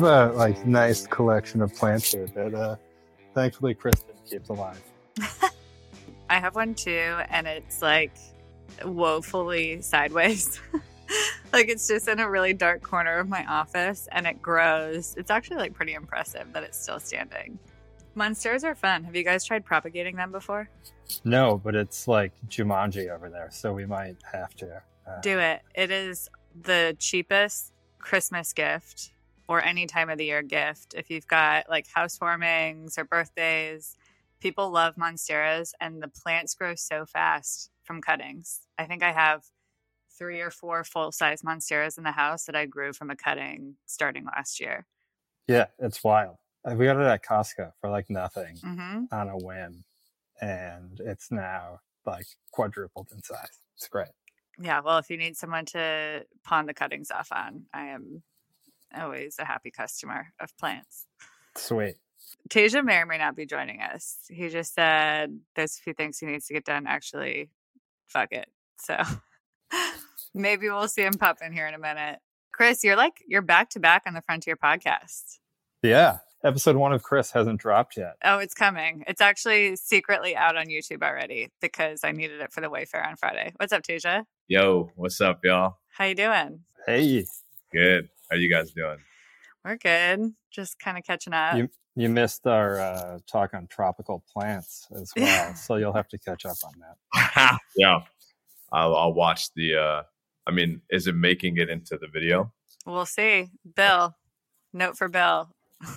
have a like nice collection of plants here that uh, thankfully Kristen keeps alive. I have one too, and it's like woefully sideways. like it's just in a really dark corner of my office and it grows. It's actually like pretty impressive that it's still standing. Monsteras are fun. Have you guys tried propagating them before? No, but it's like Jumanji over there, so we might have to. Uh, Do it. It is the cheapest Christmas gift or any time of the year gift. If you've got like housewarmings or birthdays, people love monsteras and the plants grow so fast from cuttings. I think I have three or four full size monsteras in the house that I grew from a cutting starting last year. Yeah, it's wild. Uh, we got it at Costco for like nothing mm-hmm. on a whim. And it's now like quadrupled in size. It's great. Yeah. Well, if you need someone to pawn the cuttings off on, I am always a happy customer of plants. Sweet. Teja may or may not be joining us. He just said there's a few things he needs to get done. Actually, fuck it. So maybe we'll see him pop in here in a minute. Chris, you're like you're back to back on the Frontier podcast. Yeah. Episode one of Chris hasn't dropped yet. Oh, it's coming. It's actually secretly out on YouTube already because I needed it for the webinar on Friday. What's up, Teja? Yo, what's up, y'all? How you doing? Hey. Good. How you guys doing? We're good. Just kind of catching up. You, you missed our uh, talk on tropical plants as well, so you'll have to catch up on that. yeah, I'll, I'll watch the. Uh, I mean, is it making it into the video? We'll see. Bill, note for Bill.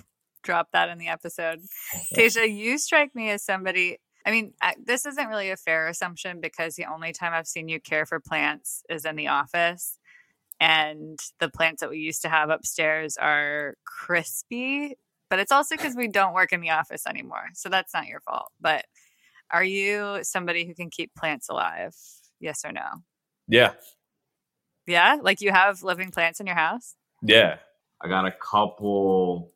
Drop that in the episode. Teja, you strike me as somebody. I mean, I, this isn't really a fair assumption because the only time I've seen you care for plants is in the office and the plants that we used to have upstairs are crispy but it's also because we don't work in the office anymore so that's not your fault. But are you somebody who can keep plants alive? Yes or no? Yeah. Yeah? Like you have living plants in your house? Yeah. I got a couple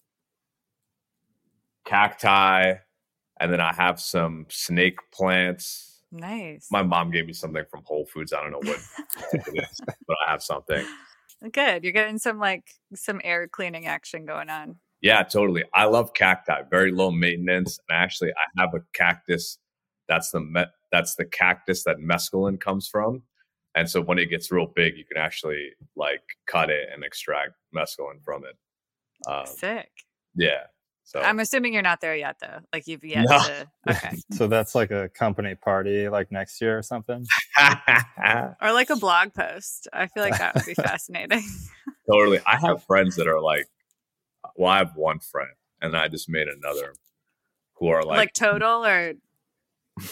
cacti and then i have some snake plants Nice. My mom gave me something from Whole Foods. I don't know what it is, but I have something. Good. You're getting some like some air cleaning action going on. Yeah, totally. I love cacti. Very low maintenance. And actually, I have a cactus. That's the me- that's the cactus that mescaline comes from. And so when it gets real big, you can actually like cut it and extract mescaline from it. Um, Sick. Yeah. So I'm assuming you're not there yet, though. Like you've yet no. to. Okay. so that's like a company party, like next year or something, or like a blog post. I feel like that would be fascinating. totally. I have friends that are like, well, I have one friend, and I just made another, who are like like total or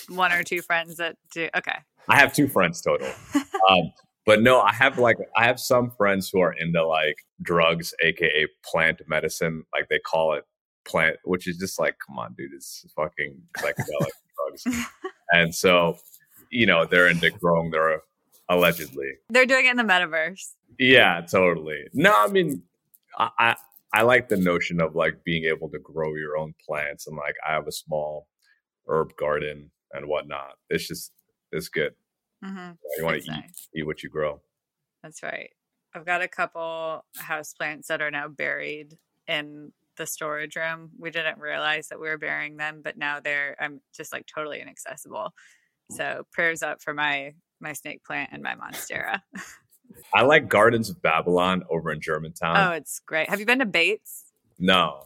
one or two friends that do. Okay. I have two friends total. um, but no, I have like I have some friends who are into like drugs, aka plant medicine, like they call it plant, which is just like, come on, dude, it's fucking psychedelic drugs. And so, you know, they're into growing their allegedly. They're doing it in the metaverse. Yeah, totally. No, I mean, I, I, I like the notion of like being able to grow your own plants and like I have a small herb garden and whatnot. It's just it's good. Mm-hmm. You want to eat nice. eat what you grow. That's right. I've got a couple house plants that are now buried in the storage room. We didn't realize that we were burying them, but now they're I'm just like totally inaccessible. So prayers up for my my snake plant and my monstera. I like Gardens of Babylon over in Germantown. Oh, it's great. Have you been to Bates? No.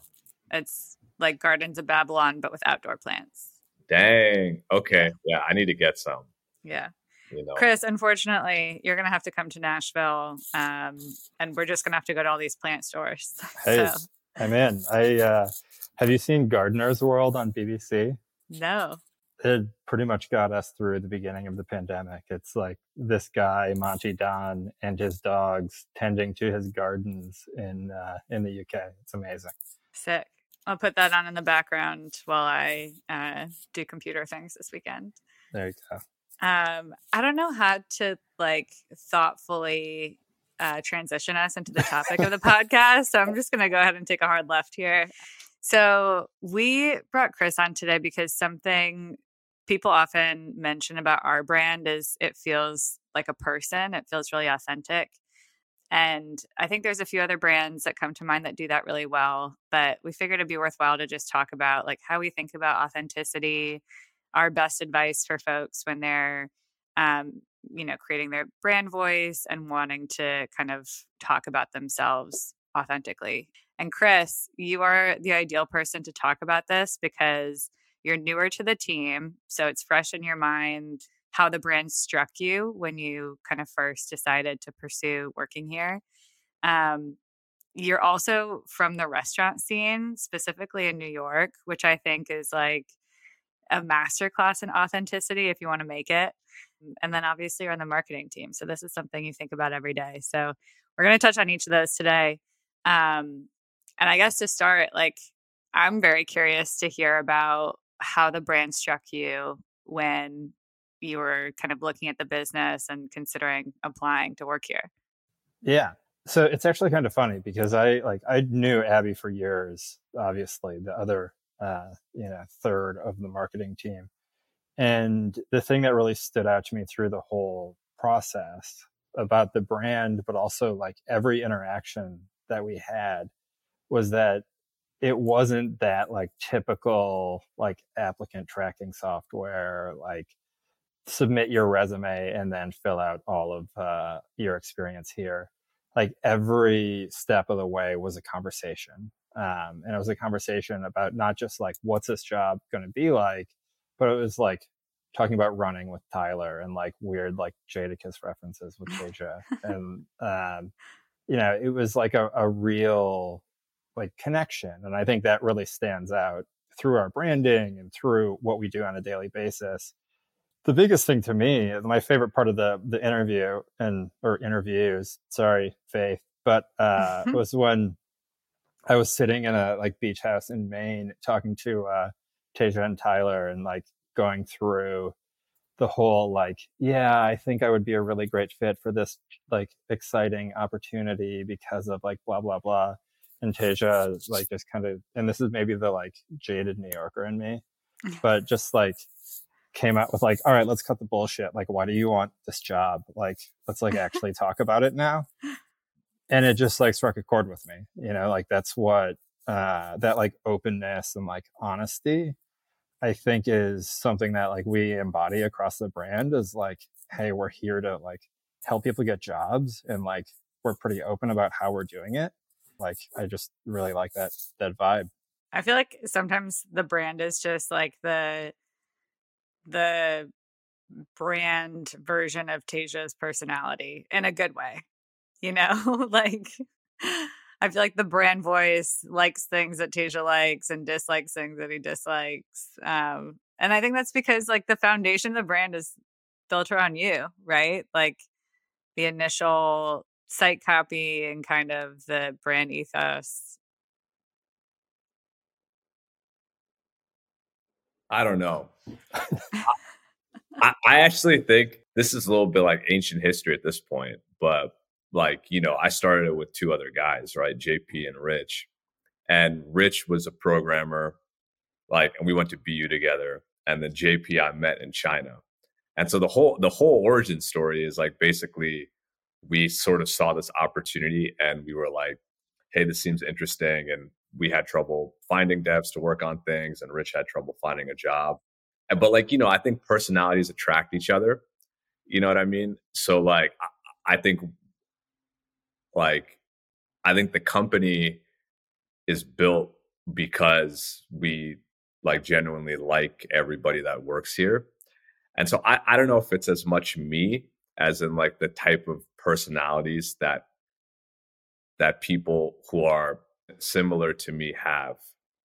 It's like Gardens of Babylon, but with outdoor plants. Dang. Okay. Yeah, I need to get some. Yeah. You know. Chris, unfortunately, you're gonna have to come to Nashville, um, and we're just gonna have to go to all these plant stores. Hey, so. I'm in. I uh, have you seen Gardener's World on BBC? No. It pretty much got us through the beginning of the pandemic. It's like this guy Monty Don and his dogs tending to his gardens in uh, in the UK. It's amazing. Sick. I'll put that on in the background while I uh, do computer things this weekend. There you go. Um, I don't know how to like thoughtfully uh, transition us into the topic of the podcast. So I'm just going to go ahead and take a hard left here. So we brought Chris on today because something people often mention about our brand is it feels like a person, it feels really authentic. and I think there's a few other brands that come to mind that do that really well. But we figured it'd be worthwhile to just talk about like how we think about authenticity, our best advice for folks when they're, um, you know, creating their brand voice and wanting to kind of talk about themselves authentically. And Chris, you are the ideal person to talk about this because you're newer to the team. So it's fresh in your mind how the brand struck you when you kind of first decided to pursue working here. Um, you're also from the restaurant scene, specifically in New York, which I think is like a masterclass in authenticity if you want to make it. And then obviously you're on the marketing team. So this is something you think about every day. So we're going to touch on each of those today. Um, and I guess to start, like, I'm very curious to hear about how the brand struck you when you were kind of looking at the business and considering applying to work here? Yeah. So it's actually kind of funny because I like I knew Abby for years, obviously, the other uh, you know, third of the marketing team. And the thing that really stood out to me through the whole process about the brand, but also like every interaction that we had was that it wasn't that like typical like applicant tracking software, like submit your resume and then fill out all of uh, your experience here. Like every step of the way was a conversation. Um, and it was a conversation about not just like, what's this job going to be like, but it was like talking about running with Tyler and like weird, like Jadakiss references with Teja. and, um, you know, it was like a, a real like connection. And I think that really stands out through our branding and through what we do on a daily basis the biggest thing to me, my favorite part of the the interview and or interviews, sorry, Faith, but uh, was when I was sitting in a like beach house in Maine talking to uh, Teja and Tyler and like going through the whole like, yeah, I think I would be a really great fit for this like exciting opportunity because of like blah blah blah. And Teja like just kind of, and this is maybe the like jaded New Yorker in me, but just like came out with like, all right, let's cut the bullshit. Like, why do you want this job? Like, let's like actually talk about it now. And it just like struck a chord with me, you know, like that's what, uh, that like openness and like honesty, I think is something that like we embody across the brand is like, Hey, we're here to like help people get jobs and like, we're pretty open about how we're doing it. Like, I just really like that, that vibe. I feel like sometimes the brand is just like the the brand version of Teja's personality in a good way. You know, like I feel like the brand voice likes things that Teja likes and dislikes things that he dislikes. Um, and I think that's because like the foundation of the brand is built around you, right? Like the initial site copy and kind of the brand ethos. I don't know. I, I actually think this is a little bit like ancient history at this point, but like, you know, I started it with two other guys, right? JP and Rich. And Rich was a programmer, like, and we went to BU together. And then JP I met in China. And so the whole the whole origin story is like basically we sort of saw this opportunity and we were like, hey, this seems interesting. And we had trouble finding devs to work on things, and Rich had trouble finding a job. But like, you know, I think personalities attract each other. You know what I mean? So like, I think, like, I think the company is built because we like genuinely like everybody that works here. And so I, I don't know if it's as much me as in like the type of personalities that that people who are similar to me have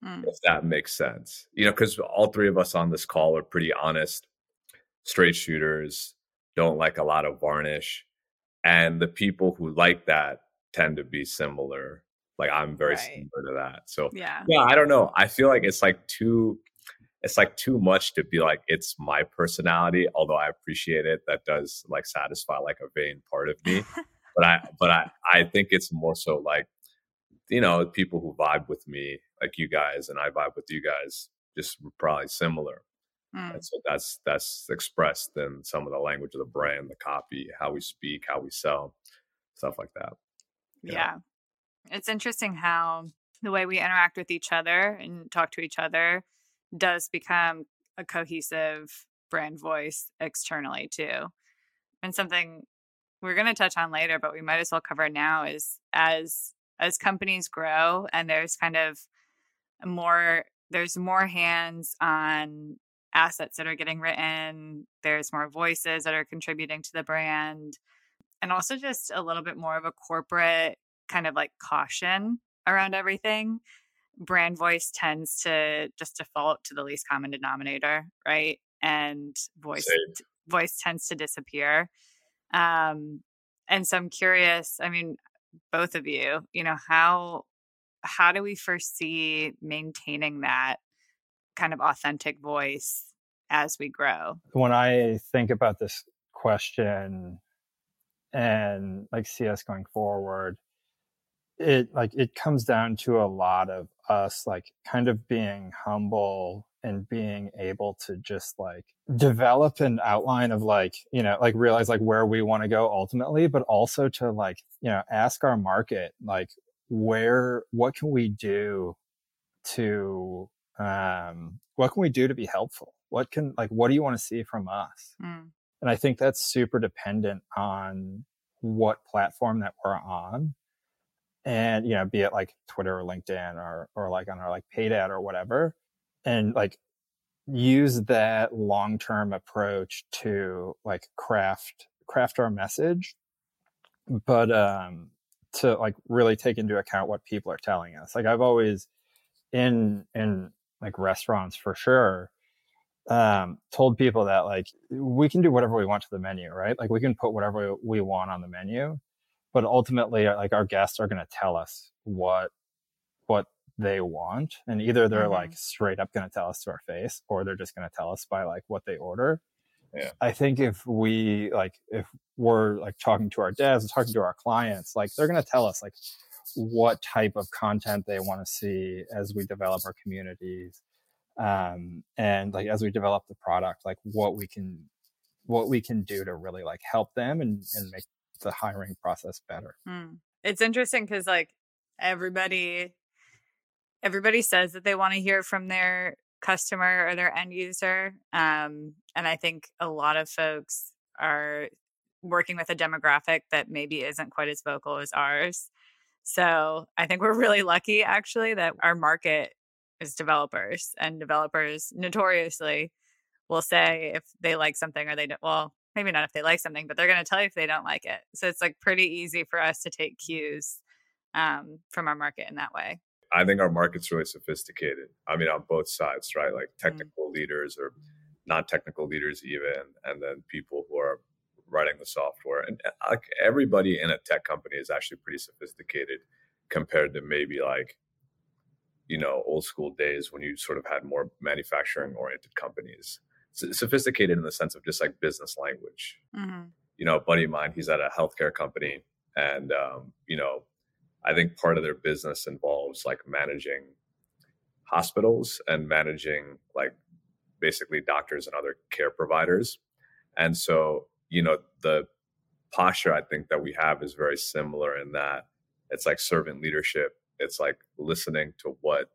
mm. if that makes sense you know because all three of us on this call are pretty honest straight shooters don't like a lot of varnish and the people who like that tend to be similar like i'm very right. similar to that so yeah yeah i don't know i feel like it's like too it's like too much to be like it's my personality although i appreciate it that does like satisfy like a vain part of me but i but i i think it's more so like you know, people who vibe with me, like you guys, and I vibe with you guys, just probably similar. Mm. And so that's that's expressed in some of the language of the brand, the copy, how we speak, how we sell, stuff like that. Yeah. yeah. It's interesting how the way we interact with each other and talk to each other does become a cohesive brand voice externally too. And something we're going to touch on later, but we might as well cover now is as as companies grow and there's kind of more there's more hands on assets that are getting written, there's more voices that are contributing to the brand and also just a little bit more of a corporate kind of like caution around everything, brand voice tends to just default to the least common denominator, right? And voice Same. voice tends to disappear. Um, and so I'm curious. I mean, both of you, you know, how how do we foresee maintaining that kind of authentic voice as we grow? When I think about this question and like see us going forward, it like it comes down to a lot of us like kind of being humble and being able to just like develop an outline of like you know like realize like where we want to go ultimately but also to like you know ask our market like where what can we do to um what can we do to be helpful? What can like what do you want to see from us? Mm. and i think that's super dependent on what platform that we're on. And you know be it like twitter or linkedin or or like on our like paid ad or whatever and like use that long-term approach to like craft craft our message but um to like really take into account what people are telling us. Like i've always in in like restaurants for sure um told people that like we can do whatever we want to the menu right like we can put whatever we want on the menu but ultimately uh, like our guests are going to tell us what what they want and either they're mm-hmm. like straight up going to tell us to our face or they're just going to tell us by like what they order yeah. i think if we like if we're like talking to our devs talking to our clients like they're going to tell us like what type of content they want to see as we develop our communities um and like as we develop the product like what we can what we can do to really like help them and and make the hiring process better. Mm. It's interesting because like everybody everybody says that they want to hear from their customer or their end user. Um, and I think a lot of folks are working with a demographic that maybe isn't quite as vocal as ours. So I think we're really lucky actually that our market is developers and developers notoriously will say if they like something or they don't well maybe not if they like something, but they're going to tell you if they don't like it. So it's like pretty easy for us to take cues um, from our market in that way. I think our market's really sophisticated. I mean, on both sides, right? Like mm-hmm. technical mm-hmm. leaders or non-technical leaders, even, and then people who are writing the software. And uh, like everybody in a tech company is actually pretty sophisticated compared to maybe like you know old school days when you sort of had more manufacturing oriented companies sophisticated in the sense of just like business language. Mm-hmm. You know, a buddy of mine, he's at a healthcare company, and um, you know, I think part of their business involves like managing hospitals and managing like basically doctors and other care providers. And so, you know, the posture I think that we have is very similar in that it's like servant leadership. It's like listening to what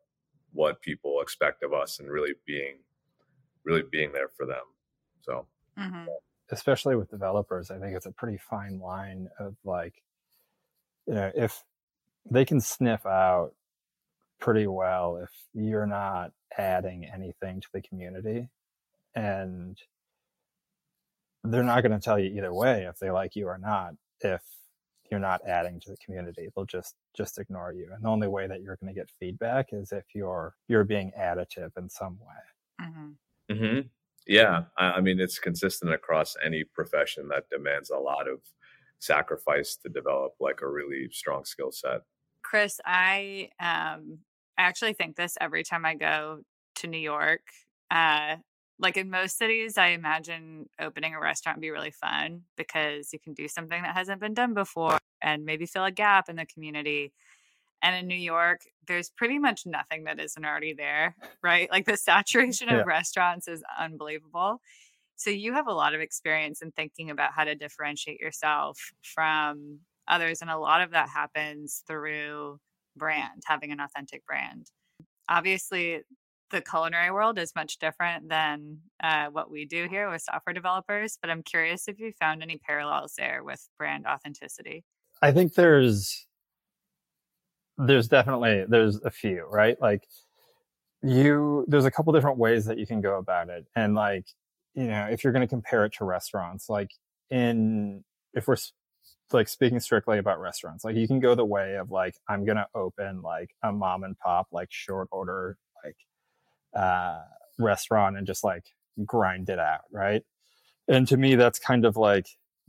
what people expect of us and really being really being there for them. So, mm-hmm. especially with developers, I think it's a pretty fine line of like, you know, if they can sniff out pretty well if you're not adding anything to the community and they're not going to tell you either way if they like you or not if you're not adding to the community they'll just just ignore you and the only way that you're going to get feedback is if you're you're being additive in some way mm-hmm. Mm-hmm. Yeah, I, I mean it's consistent across any profession that demands a lot of sacrifice to develop like a really strong skill set. Chris, I um I actually think this every time I go to New York. Uh like in most cities, I imagine opening a restaurant would be really fun because you can do something that hasn't been done before and maybe fill a gap in the community. And in New York, there's pretty much nothing that isn't already there, right? Like the saturation of yeah. restaurants is unbelievable. So you have a lot of experience in thinking about how to differentiate yourself from others. And a lot of that happens through brand, having an authentic brand. Obviously, the culinary world is much different than uh, what we do here with software developers, but I'm curious if you found any parallels there with brand authenticity. I think there's there's definitely there's a few, right? Like you there's a couple different ways that you can go about it. And like, you know, if you're going to compare it to restaurants, like in if we're like speaking strictly about restaurants, like you can go the way of like I'm going to open like a mom and pop like short order like uh restaurant and just like grind it out, right? And to me that's kind of like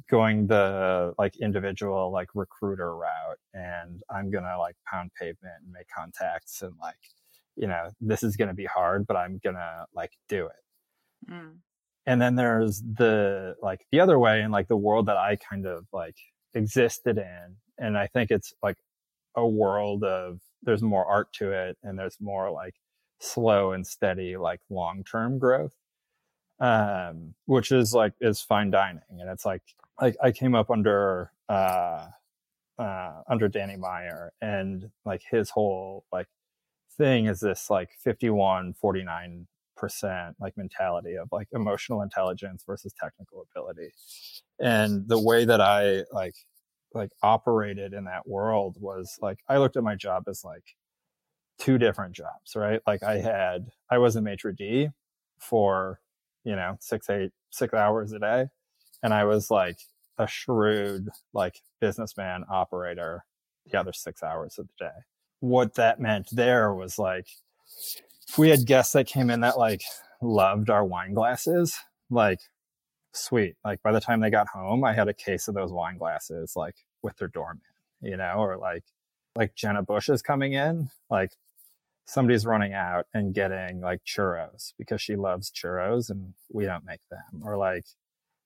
going the like individual like recruiter route and i'm gonna like pound pavement and make contacts and like you know this is gonna be hard but i'm gonna like do it mm. and then there's the like the other way and like the world that i kind of like existed in and i think it's like a world of there's more art to it and there's more like slow and steady like long term growth um, which is like is fine dining, and it's like like I came up under uh, uh, under Danny Meyer, and like his whole like thing is this like 51 49 percent like mentality of like emotional intelligence versus technical ability. And the way that i like like operated in that world was like i looked at my job as like two different jobs right like i had i was a maitre d for you know, six, eight, six hours a day. And I was like a shrewd, like businessman operator the other six hours of the day. What that meant there was like, if we had guests that came in that like loved our wine glasses, like sweet. Like by the time they got home, I had a case of those wine glasses, like with their doorman, you know, or like, like Jenna Bush is coming in, like somebody's running out and getting like churros because she loves churros and we don't make them. Or like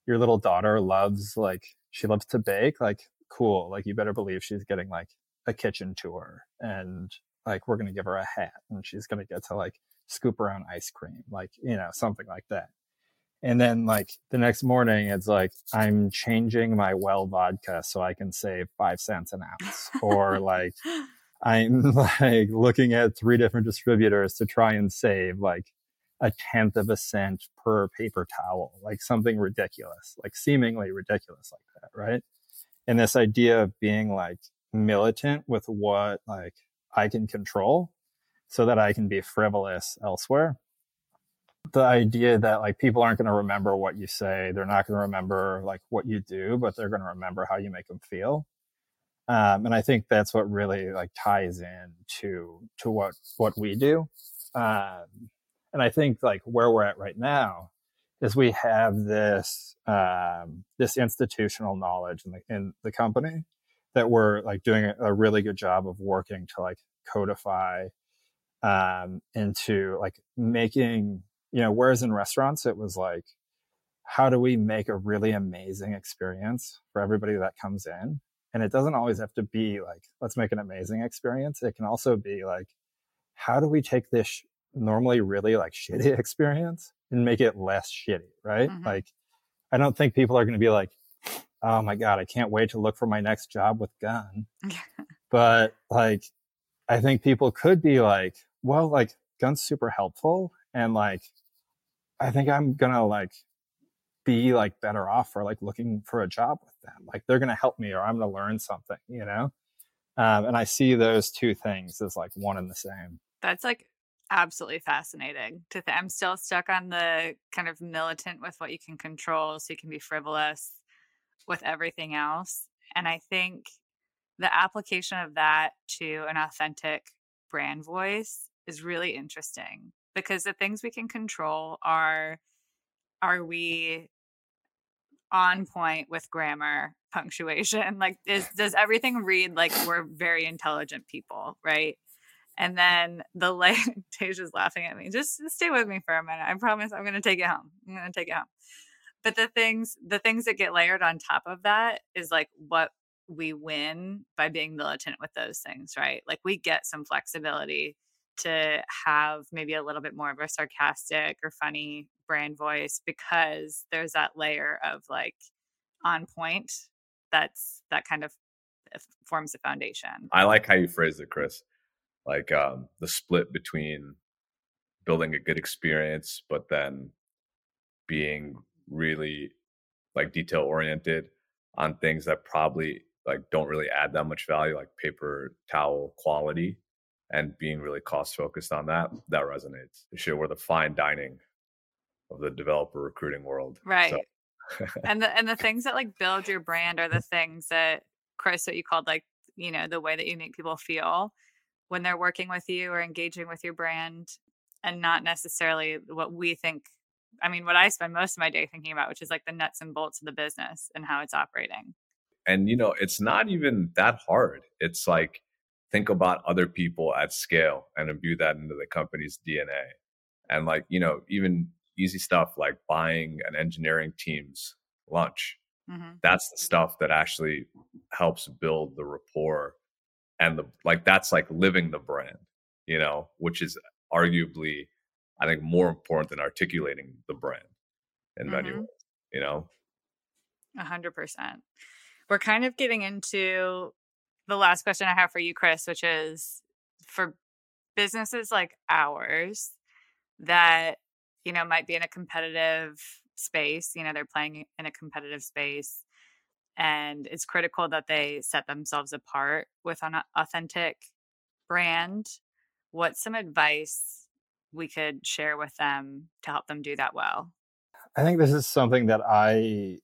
your little daughter loves like she loves to bake like cool like you better believe she's getting like a kitchen tour and like we're going to give her a hat and she's going to get to like scoop around ice cream like you know something like that. And then like the next morning it's like i'm changing my well vodka so i can save five cents an ounce or like I'm like looking at three different distributors to try and save like a tenth of a cent per paper towel, like something ridiculous, like seemingly ridiculous like that, right? And this idea of being like militant with what like I can control so that I can be frivolous elsewhere. The idea that like people aren't going to remember what you say, they're not going to remember like what you do, but they're going to remember how you make them feel um, and I think that's what really like ties in to to what what we do. Um, and I think like where we're at right now is we have this um, this institutional knowledge in the in the company that we're like doing a, a really good job of working to like codify um, into like making you know whereas in restaurants it was like how do we make a really amazing experience for everybody that comes in and it doesn't always have to be like, let's make an amazing experience. It can also be like, how do we take this normally really like shitty experience and make it less shitty, right? Mm-hmm. Like, I don't think people are going to be like, oh my God, I can't wait to look for my next job with gun. but like, I think people could be like, well, like, gun's super helpful. And like, I think I'm going to like be like better off for like looking for a job them. Like they're going to help me or I'm going to learn something, you know? Um, and I see those two things as like one and the same. That's like absolutely fascinating to I'm still stuck on the kind of militant with what you can control so you can be frivolous with everything else. And I think the application of that to an authentic brand voice is really interesting because the things we can control are are we on point with grammar, punctuation? Like, is does everything read like we're very intelligent people, right? And then the like, Teja's laughing at me. Just stay with me for a minute. I promise I'm going to take it home. I'm going to take it home. But the things, the things that get layered on top of that is like what we win by being militant with those things, right? Like we get some flexibility to have maybe a little bit more of a sarcastic or funny brand voice because there's that layer of like on point that's that kind of forms the foundation. I like how you phrase it, Chris. Like um, the split between building a good experience, but then being really like detail oriented on things that probably like don't really add that much value, like paper towel quality, and being really cost focused on that. That resonates. Shit, we're the fine dining of the developer recruiting world, right? So. and the and the things that like build your brand are the things that Chris, what you called like you know the way that you make people feel when they're working with you or engaging with your brand and not necessarily what we think I mean, what I spend most of my day thinking about, which is like the nuts and bolts of the business and how it's operating. And, you know, it's not even that hard. It's like, think about other people at scale and imbue that into the company's DNA. And, like, you know, even easy stuff like buying an engineering team's lunch. Mm-hmm. That's the stuff that actually helps build the rapport and the like, that's like living the brand, you know, which is arguably I think more important than articulating the brand in mm-hmm. many ways, you know? A hundred percent. We're kind of getting into the last question I have for you, Chris, which is for businesses like ours that, you know, might be in a competitive space, you know, they're playing in a competitive space and it's critical that they set themselves apart with an authentic brand. What's some advice we could share with them to help them do that well? I think this is something that I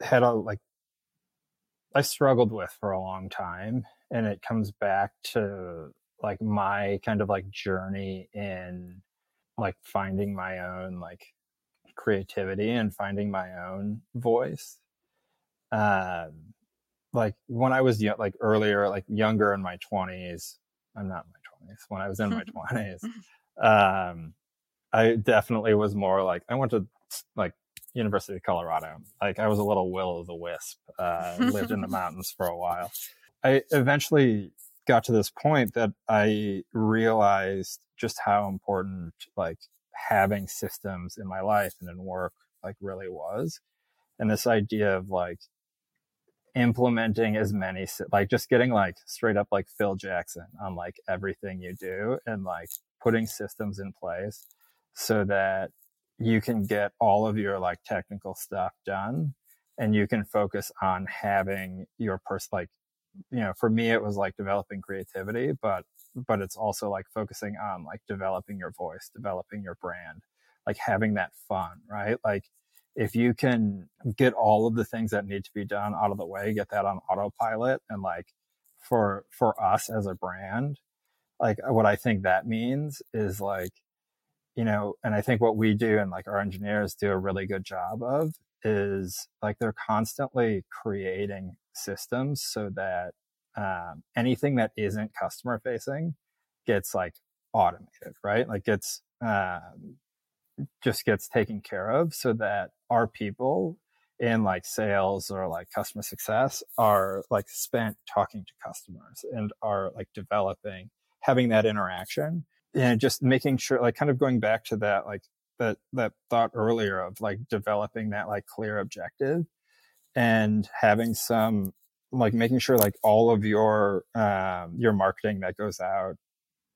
had a like I struggled with for a long time and it comes back to like my kind of like journey in like finding my own like creativity and finding my own voice. Um like when i was like earlier like younger in my 20s i'm not in my 20s when i was in my 20s um, I definitely was more like I went to like University of Colorado. Like I was a little will o' the wisp. Uh, lived in the mountains for a while. I eventually got to this point that I realized just how important like having systems in my life and in work like really was. And this idea of like implementing as many like just getting like straight up like Phil Jackson on like everything you do and like putting systems in place so that you can get all of your like technical stuff done and you can focus on having your person like you know for me it was like developing creativity but but it's also like focusing on like developing your voice developing your brand like having that fun right? Like if you can get all of the things that need to be done out of the way get that on autopilot and like for for us as a brand like what I think that means is like, you know, and I think what we do and like our engineers do a really good job of is like they're constantly creating systems so that um, anything that isn't customer facing gets like automated, right? Like gets um, just gets taken care of so that our people in like sales or like customer success are like spent talking to customers and are like developing having that interaction and just making sure like kind of going back to that like that that thought earlier of like developing that like clear objective and having some like making sure like all of your um your marketing that goes out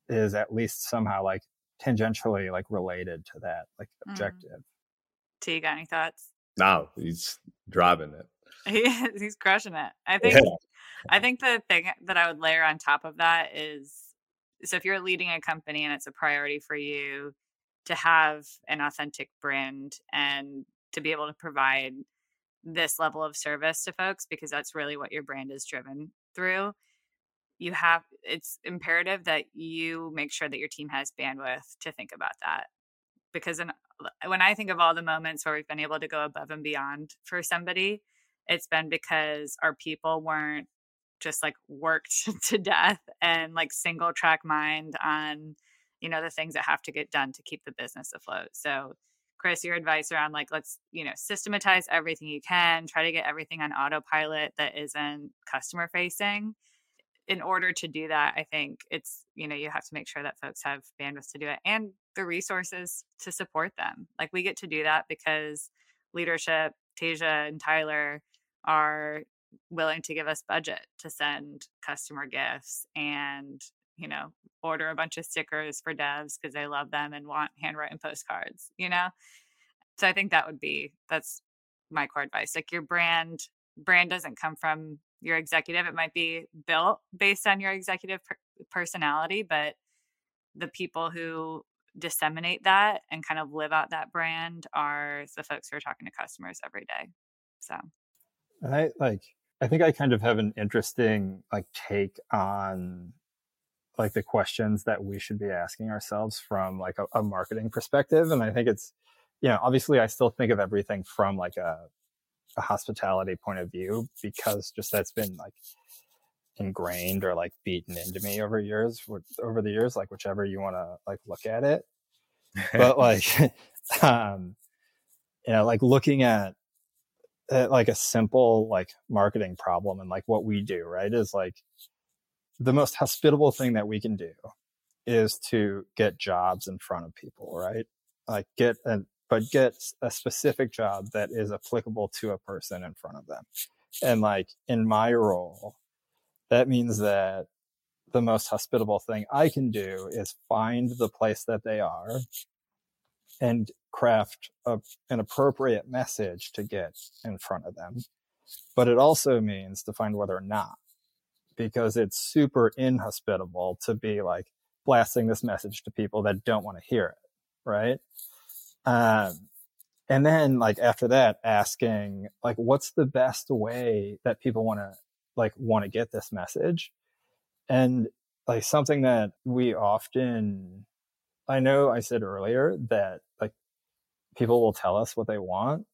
is at least somehow like tangentially like related to that like mm. objective. Mm. T, you got any thoughts? No, he's driving it. He, he's crushing it. I think. Yeah. I think the thing that I would layer on top of that is so if you're leading a company and it's a priority for you to have an authentic brand and to be able to provide this level of service to folks because that's really what your brand is driven through you have it's imperative that you make sure that your team has bandwidth to think about that. Because in, when i think of all the moments where we've been able to go above and beyond for somebody it's been because our people weren't just like worked to death and like single track mind on you know the things that have to get done to keep the business afloat. So chris your advice around like let's you know systematize everything you can try to get everything on autopilot that isn't customer facing. In order to do that i think it's you know you have to make sure that folks have bandwidth to do it and the resources to support them. Like we get to do that because leadership teja and tyler are willing to give us budget to send customer gifts and you know order a bunch of stickers for devs because they love them and want handwritten postcards you know? So i think that would be that's my core advice like your brand brand doesn't come from your executive it might be built based on your executive per- personality but the people who disseminate that and kind of live out that brand are the folks who are talking to customers every day so. I like i think i kind of have an interesting like take on like the questions that we should be asking ourselves from like a, a marketing perspective and i think it's you know obviously i still think of everything from like a, a hospitality point of view because just that's been like ingrained or like beaten into me over years over the years like whichever you want to like look at it. But like um you know like looking at, at like a simple like marketing problem and like what we do right is like the most hospitable thing that we can do is to get jobs in front of people right? Like get a but get a specific job that is applicable to a person in front of them. And like in my role that means that the most hospitable thing I can do is find the place that they are and craft a, an appropriate message to get in front of them. But it also means to find whether they're not because it's super inhospitable to be like blasting this message to people that don't want to hear it. Right. Um, and then like after that asking like what's the best way that people want to like want to get this message and like something that we often i know i said earlier that people will tell us what they want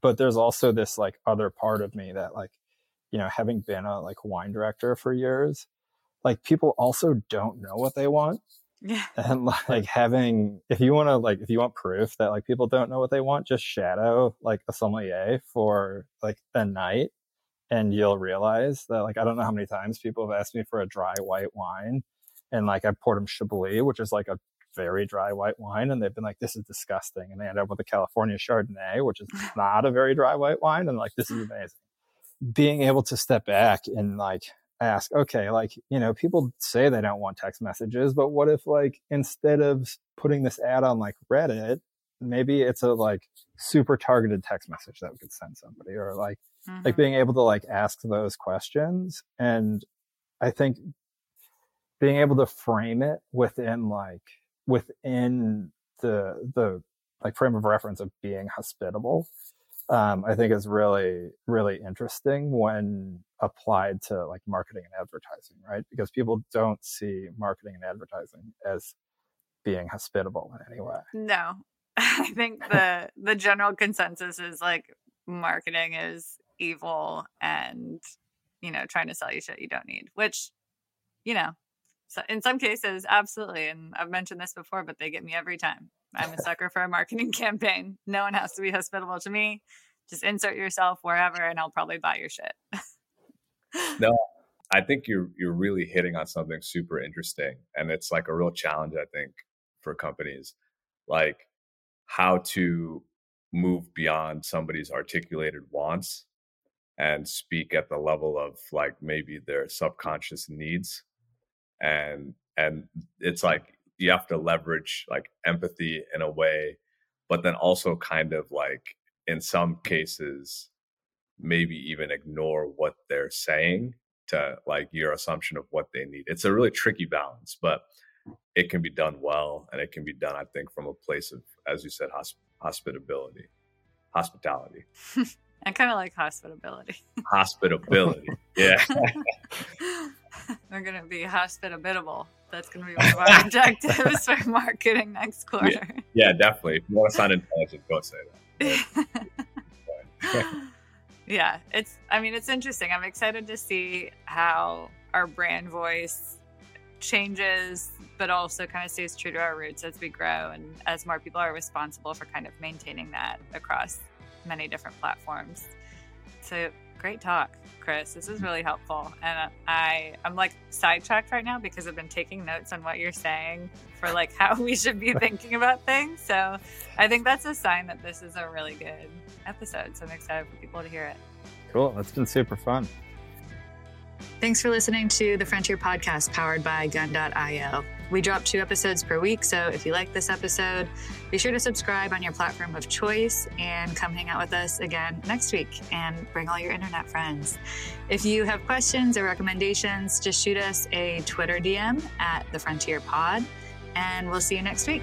but there's also this like other part of me that like you know having been a like wine director for years like people also don't know what they want. Yeah. And like having if you want to like if you want proof that like people don't know what they want just shadow like a sommelier for like a night and you'll realize that like I don't know how many times people have asked me for a dry white wine, and like I poured them Chablis, which is like a very dry white wine, and they've been like, "This is disgusting," and they end up with a California Chardonnay, which is not a very dry white wine, and like, "This is amazing." Being able to step back and like ask, okay, like you know, people say they don't want text messages, but what if like instead of putting this ad on like Reddit, maybe it's a like super targeted text message that we could send somebody, or like mm-hmm. like being able to like ask those questions and i think being able to frame it within like within the the like frame of reference of being hospitable um, i think is really really interesting when applied to like marketing and advertising right? Because people don't see marketing and advertising as being hospitable in any way. No. I think the the general consensus is like marketing is evil and you know trying to sell you shit you don't need which you know so in some cases absolutely and i've mentioned this before but they get me every time. I'm a sucker for a marketing campaign. No one has to be hospitable to me. Just insert yourself wherever and i'll probably buy your shit. No i think you're you're really hitting on something super interesting and it's like a real challenge i think for companies like how to move beyond somebody's articulated wants and speak at the level of like maybe their subconscious needs and and it's like you have to leverage like empathy in a way but then also kind of like in some cases maybe even ignore what they're saying to like your assumption of what they need it's a really tricky balance but it can be done well and it can be done i think from a place of as you said hosp- hospitability hospitality I kind of like hospitability. Hospitability. Yeah. We're going to be hospitable. That's going to be one of our objectives for marketing next quarter. Yeah, yeah, definitely. If you want to sound intelligent, go say that. yeah, it's, I mean, it's interesting. I'm excited to see how our brand voice changes, but also kind of stays true to our roots as we grow and as more people are responsible for kind of maintaining that across many different platforms. So great talk, Chris. This is really helpful. And I I'm like sidetracked right now because I've been taking notes on what you're saying for like how we should be thinking about things. So I think that's a sign that this is a really good episode. So I'm excited for people to hear it. Cool. That's been super fun. Thanks for listening to the Frontier Podcast powered by Gun.io. We drop two episodes per week, so if you like this episode, be sure to subscribe on your platform of choice and come hang out with us again next week and bring all your internet friends. If you have questions or recommendations, just shoot us a Twitter DM at the Frontier Pod, and we'll see you next week.